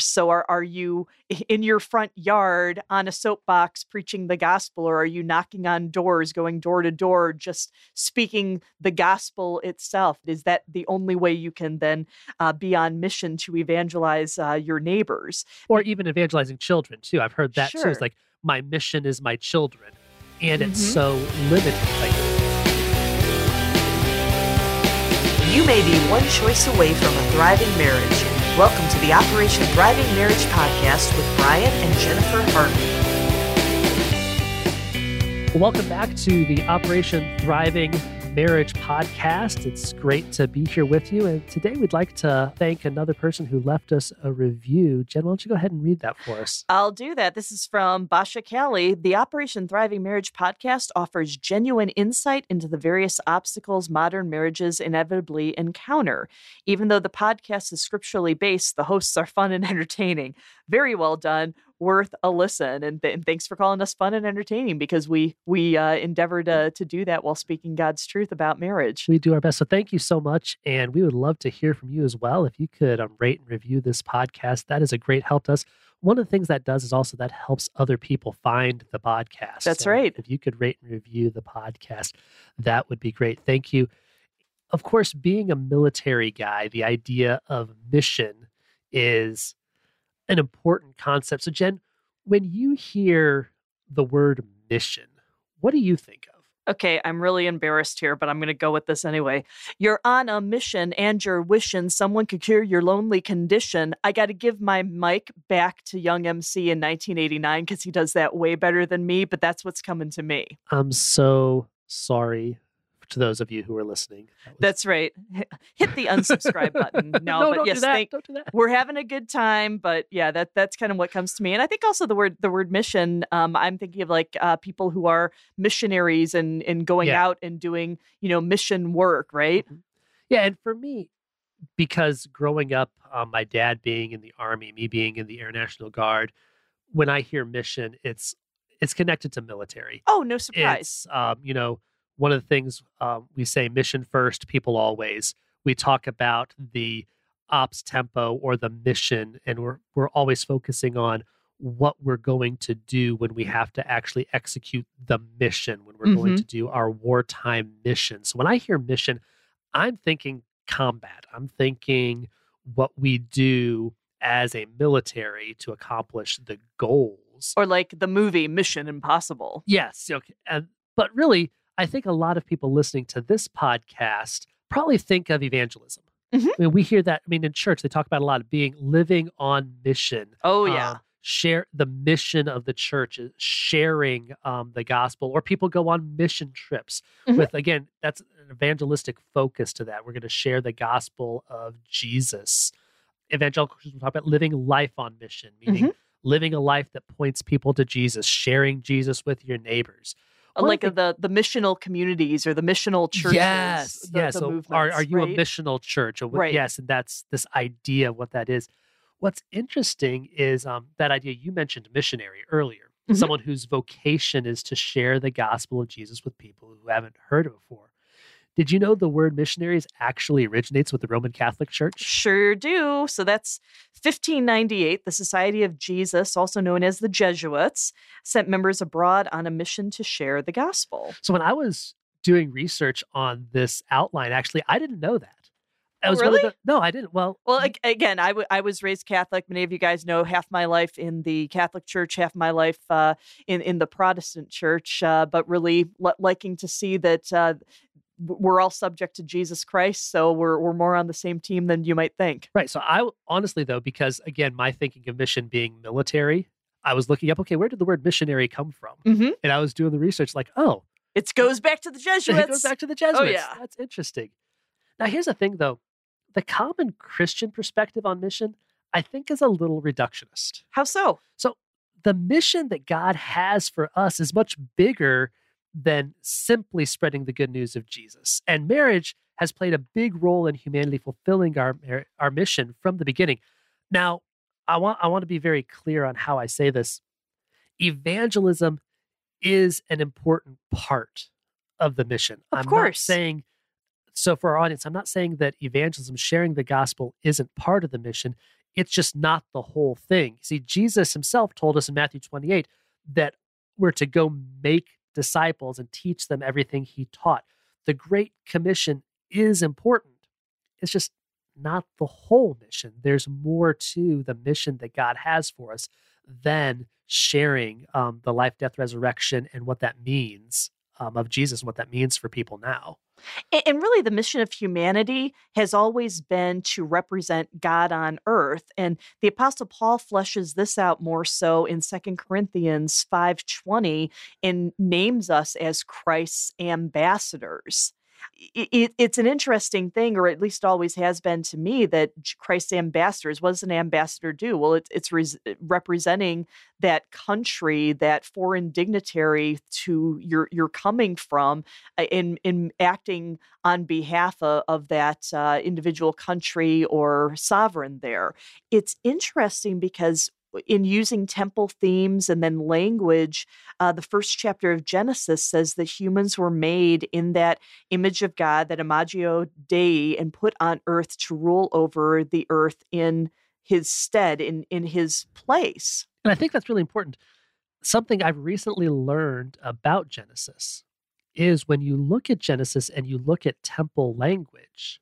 neighbors. So are are you in your front yard on a soapbox preaching the gospel or are you knocking on doors, going door to door just speaking the gospel itself? Is that the only way you can then uh, be on mission to evangelize uh, your neighbors or even evangelizing children too? I've heard that sure. too. It's like my mission is my children, and mm-hmm. it's so limited. Like You may be one choice away from a thriving marriage. Welcome to the Operation Thriving Marriage podcast with Brian and Jennifer Hartman. Welcome back to the Operation Thriving Marriage podcast. It's great to be here with you. And today we'd like to thank another person who left us a review. Jen, why don't you go ahead and read that for us? I'll do that. This is from Basha Kelly. The Operation Thriving Marriage podcast offers genuine insight into the various obstacles modern marriages inevitably encounter. Even though the podcast is scripturally based, the hosts are fun and entertaining. Very well done worth a listen. And, th- and, thanks for calling us fun and entertaining because we we uh, endeavor to to do that while speaking God's truth about marriage. We do our best. So thank you so much, and we would love to hear from you as well. If you could um, rate and review this podcast, that is a great help to us. One of the things that does is also that helps other people find the podcast. That's so right. If you could rate and review the podcast, that would be great. Thank you. Of course, being a military guy, the idea of mission is an important concept. So, Jen, when you hear the word mission, what do you think of? Okay, I'm really embarrassed here, but I'm going to go with this anyway. You're on a mission and you're wishing someone could cure your lonely condition. I got to give my mic back to Young MC in 1989 because he does that way better than me, but that's what's coming to me. I'm so sorry to those of you who are listening. That was... That's right. Hit the unsubscribe button. No, no but don't yes, do that. Thank, don't do that. We're having a good time, but yeah, that that's kind of what comes to me. And I think also the word the word mission. Um, I'm thinking of like uh, people who are missionaries and and going yeah. out and doing you know mission work, right? Mm-hmm. Yeah, and for me, because growing up, um, my dad being in the army, me being in the Air National Guard, when I hear mission, it's it's connected to military. Oh, no surprise. Um, you know, one of the things um, we say mission first, people always. We talk about the ops tempo or the mission, and we're we're always focusing on what we're going to do when we have to actually execute the mission, when we're mm-hmm. going to do our wartime mission. So when I hear mission, I'm thinking combat. I'm thinking what we do as a military to accomplish the goals. Or like the movie Mission Impossible. Yes. Okay. And, but really, I think a lot of people listening to this podcast probably think of evangelism. Mm-hmm. I mean, we hear that. I mean, in church, they talk about a lot of being living on mission. Oh, yeah. Uh, share the mission of the church is sharing um, the gospel, or people go on mission trips mm-hmm. with, again, that's an evangelistic focus to that. We're going to share the gospel of Jesus. Evangelical Christians talk about living life on mission, meaning mm-hmm. living a life that points people to Jesus, sharing Jesus with your neighbors. Uh, like the, the, the missional communities or the missional churches. Yes, the, yes. The so are are you right? a missional church? Or what, right. Yes, and that's this idea of what that is. What's interesting is um, that idea you mentioned missionary earlier. Mm-hmm. Someone whose vocation is to share the gospel of Jesus with people who haven't heard it before. Did you know the word missionaries actually originates with the Roman Catholic Church? Sure do. So that's 1598. The Society of Jesus, also known as the Jesuits, sent members abroad on a mission to share the gospel. So when I was doing research on this outline, actually, I didn't know that. I was really? The, no, I didn't. Well, well, again, I, w- I was raised Catholic. Many of you guys know half my life in the Catholic Church, half my life uh, in in the Protestant Church. Uh, but really l- liking to see that uh, we're all subject to Jesus Christ, so we're we're more on the same team than you might think. Right. So I honestly though, because again, my thinking of mission being military, I was looking up. Okay, where did the word missionary come from? Mm-hmm. And I was doing the research. Like, oh, it goes back to the Jesuits. It goes back to the Jesuits. Oh yeah, that's interesting. Now here's the thing, though, the common Christian perspective on mission, I think, is a little reductionist. How so? So the mission that God has for us is much bigger than simply spreading the good news of Jesus. And marriage has played a big role in humanity fulfilling our our mission from the beginning. Now, I want I want to be very clear on how I say this. Evangelism is an important part of the mission. Of I'm course. not saying so for our audience, I'm not saying that evangelism, sharing the gospel, isn't part of the mission. it's just not the whole thing. See, Jesus himself told us in Matthew 28 that we're to go make disciples and teach them everything he taught. The Great Commission is important. It's just not the whole mission. There's more to the mission that God has for us than sharing um, the life, death, resurrection, and what that means um, of Jesus and what that means for people now. And really, the mission of humanity has always been to represent God on earth. And the Apostle Paul fleshes this out more so in Second Corinthians 5.20 and names us as Christ's ambassadors it, it's an interesting thing, or at least always has been to me, that Christ's ambassadors. What does an ambassador do? Well, it's it's uh, representing that country, that foreign dignitary to you're you're coming from, uh, in in acting on behalf of, of that uh, individual country or sovereign. There, it's interesting because in using temple themes and then language, uh, the first chapter of Genesis says that humans were made in that image of God, that imago Dei, and put on earth to rule over the earth in his stead, in, in his place. And I think that's really important. Something I've recently learned about Genesis is when you look at Genesis and you look at temple language,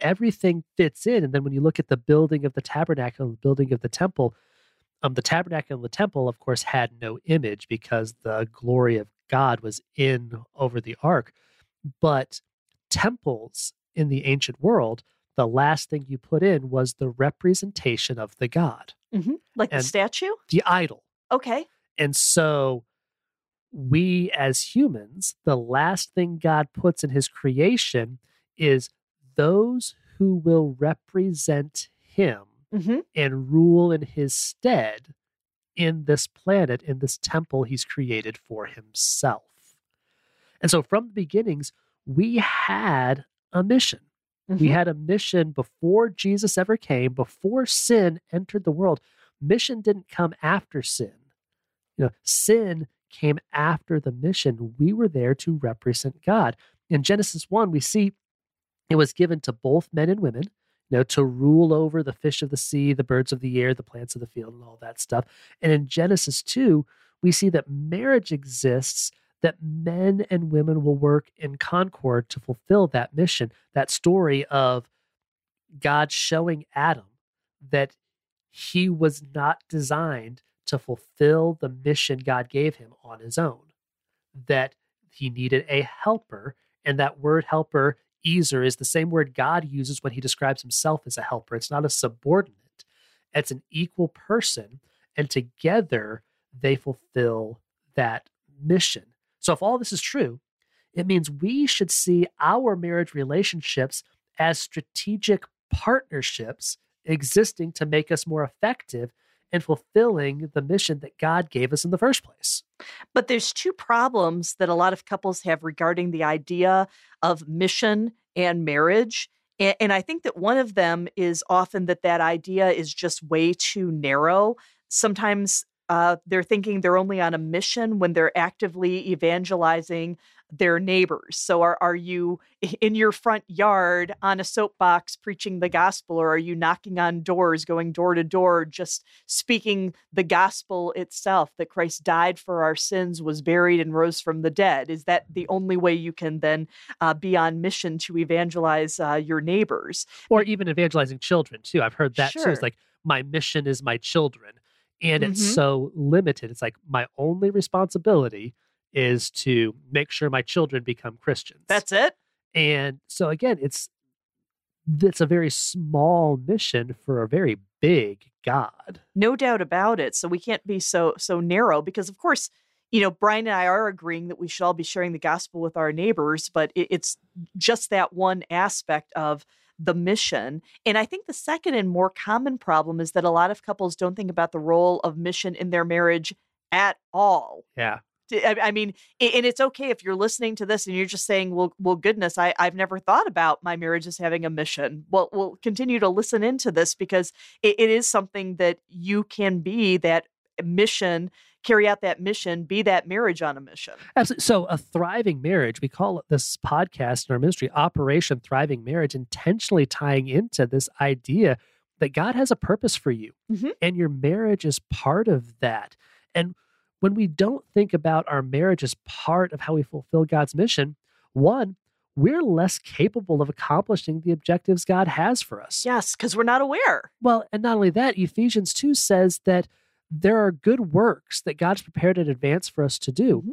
everything fits in. And then when you look at the building of the tabernacle, the building of the temple, um, the tabernacle and the temple, of course, had no image because the glory of God was in over the ark. But temples in the ancient world, the last thing you put in was the representation of the god, mm-hmm. like the statue, the idol. Okay. And so we as humans, the last thing God puts in his creation is those who will represent him mm-hmm. and rule in his stead in this planet, in this temple he's created for himself. And so from the beginnings, we had a mission. Mm-hmm. We had a mission before Jesus ever came, before sin entered the world. Mission didn't come after sin. You know, sin came after the mission. We were there to represent God. In Genesis 1, we see it was given to both men and women you know, to rule over the fish of the sea, the birds of the air, the plants of the field, and all that stuff. And in Genesis 2, we see that marriage exists, that men and women will work in concord to fulfill that mission. That story of God showing Adam that he was not designed to fulfill the mission God gave him on his own, that he needed a helper. And that word helper Ezer is the same word God uses when he describes himself as a helper. It's not a subordinate, it's an equal person. And together they fulfill that mission. So, if all this is true, it means we should see our marriage relationships as strategic partnerships existing to make us more effective and fulfilling the mission that God gave us in the first place. But there's two problems that a lot of couples have regarding the idea of mission and marriage. And, I think that one of them is often that that idea is just way too narrow. Sometimes uh, they're thinking they're only on a mission when they're actively evangelizing their neighbors. So are are you in your front yard on a soapbox preaching the gospel or are you knocking on doors going door to door just speaking the gospel itself that Christ died for our sins was buried and rose from the dead? Is that the only way you can then uh, be on mission to evangelize uh, your neighbors or even evangelizing children too? I've heard that sure. too. It's like my mission is my children and mm-hmm. it's so limited. It's like my only responsibility is to make sure my children become Christians. That's it. And so again, it's it's a very small mission for a very big God. No doubt about it. So we can't be so so narrow because of course, you know, Brian and I are agreeing that we should all be sharing the gospel with our neighbors, but it, it's just that one aspect of the mission. And I think the second and more common problem is that a lot of couples don't think about the role of mission in their marriage at all. Yeah. I, mean, and it's okay if you're listening to this and you're just saying, "Well, well, goodness, I, I've never thought about my marriage as having a mission." Well, we'll continue to listen into this because it, it is something that you can be that mission, carry out that mission, be that marriage on a mission. Absolutely. So, a thriving marriage, we call this podcast in our ministry, Operation Thriving Marriage, intentionally tying into this idea that God has a purpose for you, Mhm. and your marriage is part of that. And when we don't think about our marriage as part of how we fulfill God's mission, one, we're less capable of accomplishing the objectives God has for us. Yes, because we're not aware. Well, and not only that, Ephesians 2 says that there are good works that God's prepared in advance for us to do. Mhm.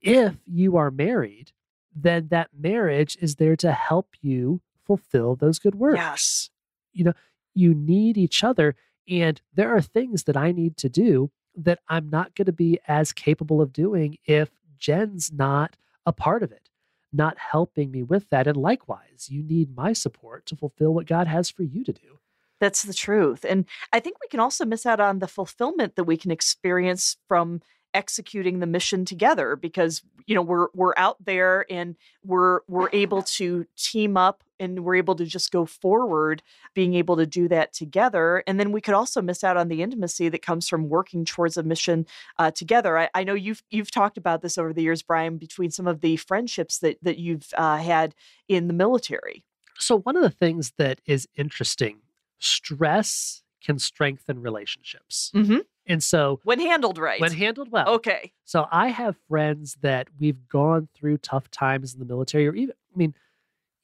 If you are married, then that marriage is there to help you fulfill those good works. Yes. You know, you need each other. And there are things that I need to do that I'm not going to be as capable of doing if Jen's not a part of it, not helping me with that. And likewise, you need my support to fulfill what God has for you to do. That's the truth. And I think we can also miss out on the fulfillment that we can experience from executing the mission together because you know we're we're out there and we're we're able to team up and we're able to just go forward being able to do that together and then we could also miss out on the intimacy that comes from working towards a mission uh, together. I, I know you've you've talked about this over the years brian between some of the friendships that that you've uh, had in the military. So, one of the things that is interesting stress can strengthen relationships. mm-hmm. And so, when handled right. when handled well, okay. So I have friends that we've gone through tough times in the military, or even, I mean,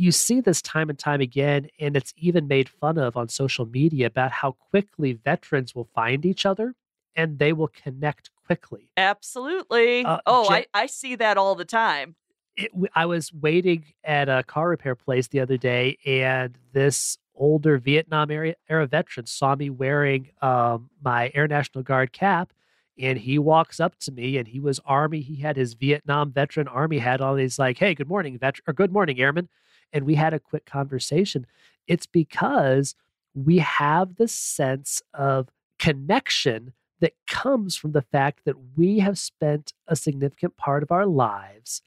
you see this time and time again, and it's even made fun of on social media about how quickly veterans will find each other and they will connect quickly. Absolutely. Uh, oh, Jen- I, I see that all the time. it, I was waiting at a car repair place the other day, and this older Vietnam era, era veteran saw me wearing um, my Air National Guard cap, and he walks up to me, and he was Army. He had his Vietnam veteran Army hat on. He's like, "Hey, good morning, veteran, or good morning, airman," and we had a quick conversation. It's because we have this sense of connection that comes from the fact that we have spent a significant part of our lives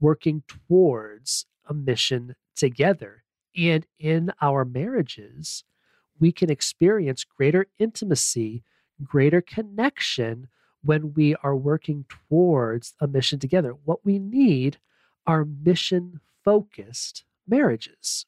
working towards a mission together. And in our marriages, we can experience greater intimacy, greater connection when we are working towards a mission together. What we need are mission focused marriages.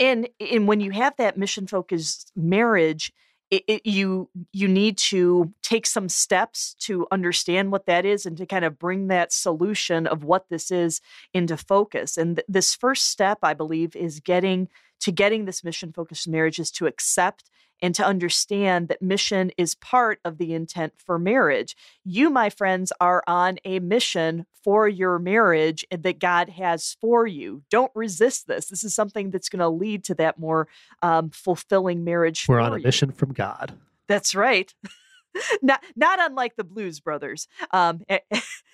And and when you have that mission focused marriage, it, it, you you need to take some steps to understand what that is and to kind of bring that solution of what this is into focus. And th- this first step, I believe, is getting to getting this mission focused marriage is to accept and to understand that mission is part of the intent for marriage. You, my friends, are on a mission for your marriage that God has for you. Don't resist this. This is something that's going to lead to that more um, fulfilling marriage. We're for on a you. mission from God. That's right. not not unlike the Blues Brothers, um,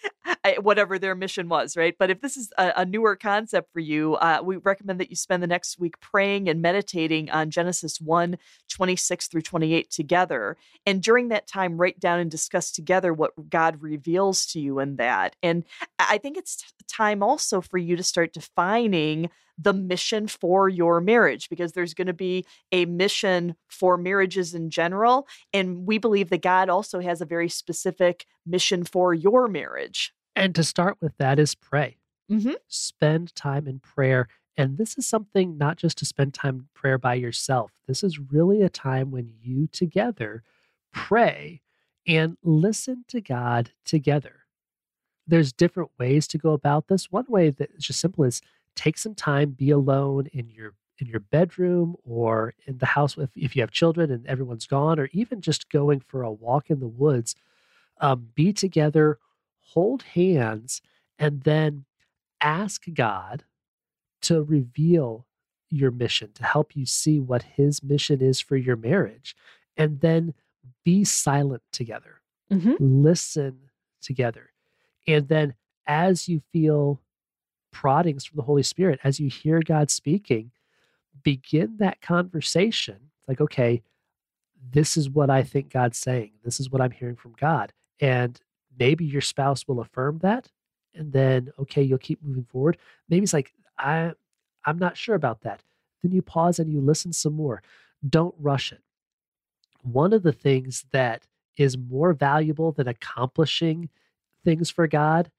whatever their mission was, right? But if this is a, a newer concept for you, uh, we recommend that you spend the next week praying and meditating on Genesis 1 26 through 28 together. And during that time, write down and discuss together what God reveals to you in that. And I think it's time also for you to start defining the mission for your marriage because there's going to be a mission for marriages in general. And we believe that God also has a very specific mission for your marriage. And to start with that is pray. Mm-hmm. Spend time in prayer. And this is something not just to spend time in prayer by yourself. This is really a time when you together pray and listen to God together. There's different ways to go about this. One way that is just simple is take some time, be alone in your in your bedroom or in the house if, if you have children and everyone's gone, or even just going for a walk in the woods. Um, be together, hold hands, and then ask God to reveal your mission, to help you see what His mission is for your marriage. And then be silent together, Mm-hmm. listen together. And then as you feel proddings from the Holy Spirit, as you hear God speaking, begin that conversation. It's like, okay, this is what I think God's saying. This is what I'm hearing from God. And maybe your spouse will affirm that. And then, okay, you'll keep moving forward. Maybe it's like, I, I'm not sure about that. Then you pause and you listen some more. Don't rush it. One of the things that is more valuable than accomplishing things for God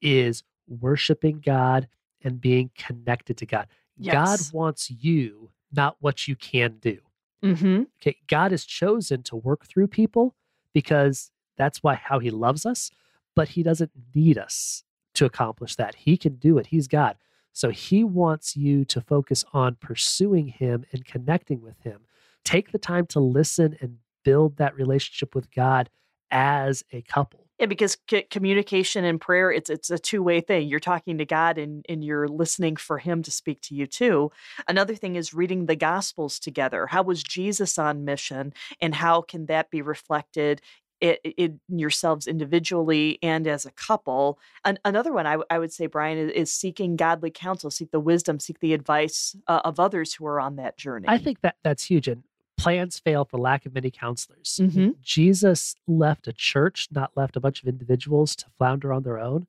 is worshiping God and being connected to God. God wants you, not what you can do. Mm-hmm. Okay, God is chosen to work through people because that's why how he loves us, but he doesn't need us to accomplish that. He can do it. He's God. So he wants you to focus on pursuing him and connecting with him. Take the time to listen and build that relationship with God as a couple. Yeah, because c- communication and prayer, it's it's a two way thing. You're talking to God and and you're listening for Him to speak to you too. Another thing is reading the Gospels together. How was Jesus on mission, and how can that be reflected in, yourselves individually and as a couple. An, another one I, w- I would say, Brian, is, is, seeking godly counsel, seek the wisdom, seek the advice uh, of others who are on that journey. I think that that's huge. And plans fail for lack of many counselors. Mm-hmm. Jesus left a church, not left a bunch of individuals to flounder on their own.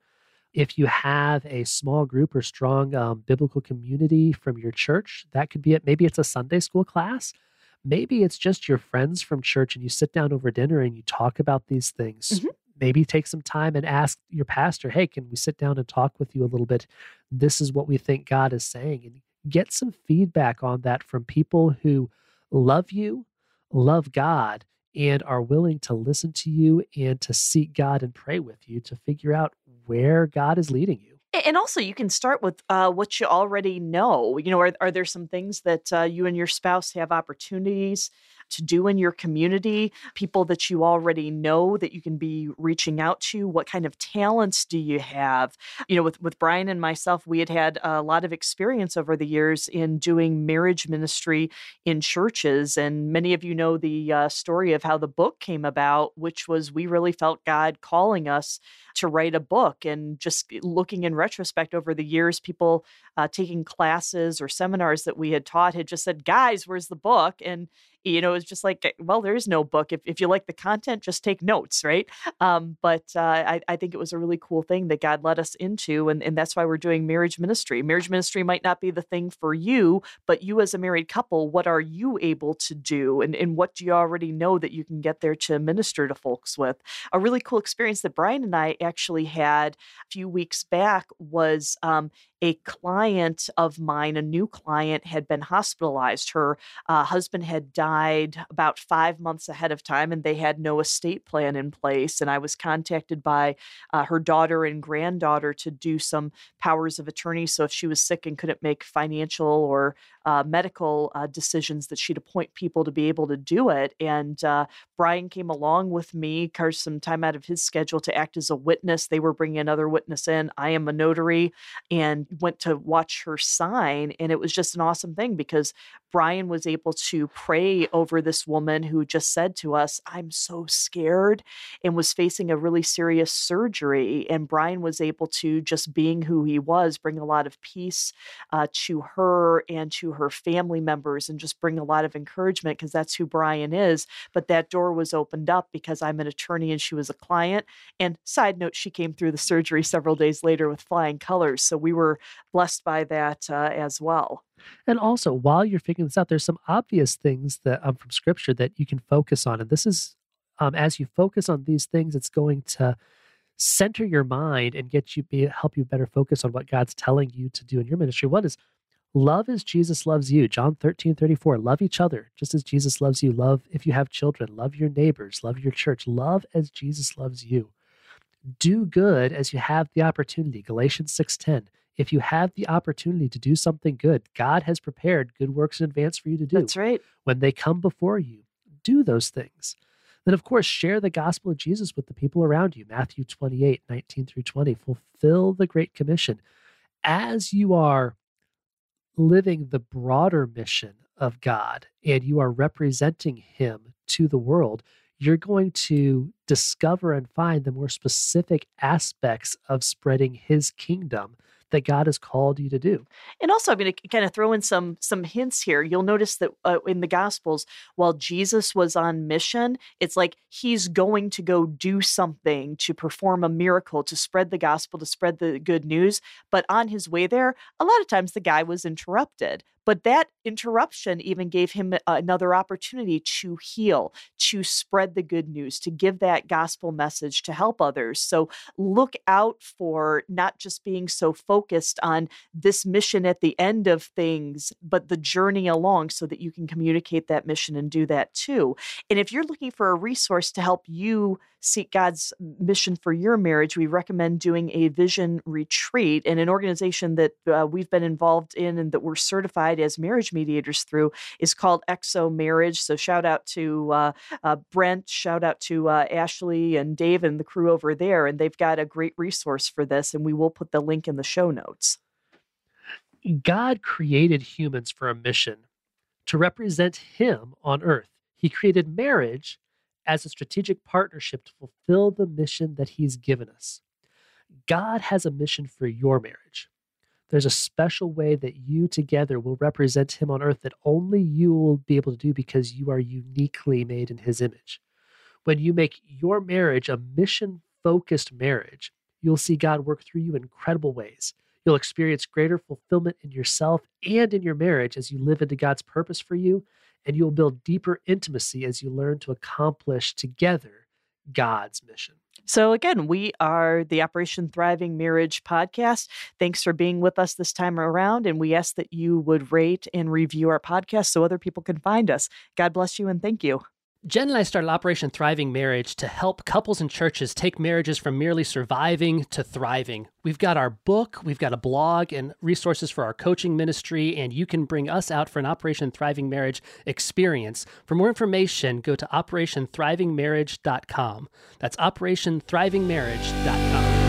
If you have a small group or strong um, biblical community from your church, that could be it. Maybe it's a Sunday school class. Maybe it's just your friends from church and you sit down over dinner and you talk about these things. Mm-hmm. Maybe take some time and ask your pastor, hey, can we sit down and talk with you a little bit? This is what we think God is saying. And get some feedback on that from people who love you, love God, and are willing to listen to you and to seek God and pray with you to figure out where God is leading you. And also, you can start with uh, what you already know. You know, are, are there some things that uh, you and your spouse have opportunities to do in your community, people that you already know that you can be reaching out to? What kind of talents do you have? You know, with, with Brian and myself, we had had a lot of experience over the years in doing marriage ministry in churches. And many of you know the uh, story of how the book came about, which was we really felt God calling us to write a book. And just looking in retrospect over the years, people uh, taking classes or seminars that we had taught had just said, guys, where's the book? And you know, it's just like, eh, well, there is no book. If, if you like the content, just take notes, right? Um, but uh, I, I think it was a really cool thing that God led us into. And, and that's why we're doing marriage ministry. Marriage ministry might not be the thing for you, but you as a married couple, what are you able to do? And, and what do you already know that you can get there to minister to folks with? A really cool experience that Brian and I actually had a few weeks back was um, a client of mine, a new client, had been hospitalized. Her uh, husband had died about five months ahead of time, and they had no estate plan in place. And I was contacted by uh, her daughter and granddaughter to do some powers of attorney. So if she was sick and couldn't make financial or uh, medical uh, decisions, that she'd appoint people to be able to do it. And uh, Brian came along with me, carved some time out of his schedule to act as a witness. They were bringing another witness in. I am a notary, and went to watch her sign. And it was just an awesome thing because Brian was able to pray over this woman who just said to us, I'm so scared, and was facing a really serious surgery. And Brian was able to, just being who he was, bring a lot of peace uh, to her and to her family members and just bring a lot of encouragement because that's who Brian is. But that door was opened up because I'm an attorney and she was a client. And side note, she came through the surgery several days later with flying colors. So we were blessed by that uh, as well. And also, while you're figuring this out, there's some obvious things that um, from scripture that you can focus on. And this is, um, as you focus on these things, it's going to center your mind and get you be help you better focus on what God's telling you to do in your ministry. One is love as Jesus loves you. John 13, 34. Love each other just as Jesus loves you. Love if you have children. Love your neighbors. Love your church. Love as Jesus loves you. Do good as you have the opportunity. Galatians 6:10 if you have the opportunity to do something good, God has prepared good works in advance for you to do. That's right. When they come before you, do those things. Then, of course, share the gospel of Jesus with the people around you. Matthew 28, 19 through 20. Fulfill the Great Commission. As you are living the broader mission of God and you are representing Him to the world, you're going to discover and find the more specific aspects of spreading His kingdom that God has called you to do. And also, I'm going to kind of throw in some some hints here. You'll notice that uh, in the Gospels, while Jesus was on mission, it's like he's going to go do something to perform a miracle, to spread the gospel, to spread the good news. But on his way there, a lot of times the guy was interrupted But that interruption even gave him another opportunity to heal, to spread the good news, to give that gospel message, to help others. So look out for not just being so focused on this mission at the end of things, but the journey along so that you can communicate that mission and do that too. And if you're looking for a resource to help you seek God's mission for your marriage, we recommend doing a vision retreat. And an organization that uh, we've been involved in and that we're certified as marriage mediators through is called XO Marriage. So shout out to uh, uh, Brent, shout out to uh, Ashley and Dave and the crew over there. And they've got a great resource for this. And we will put the link in the show notes. God created humans for a mission to represent Him on earth. He created marriage as a strategic partnership to fulfill the mission that He's given us. God has a mission for your marriage. There's a special way that you together will represent Him on earth that only you will be able to do because you are uniquely made in His image. When you make your marriage a mission focused marriage, you'll see God work through you in incredible ways. You'll experience greater fulfillment in yourself and in your marriage as you live into God's purpose for you, and you'll build deeper intimacy as you learn to accomplish together God's mission. So, again, we are the Operation Thriving Marriage podcast. Thanks for being with us this time around. And we ask that you would rate and review our podcast so other people can find us. God bless you and thank you. Jen and I started Operation Thriving Marriage to help couples and churches take marriages from merely surviving to thriving. We've got our book, we've got a blog, and resources for our coaching ministry, and you can bring us out for an Operation Thriving Marriage experience. For more information, go to operationthrivingmarriage.com. That's operationthrivingmarriage.com.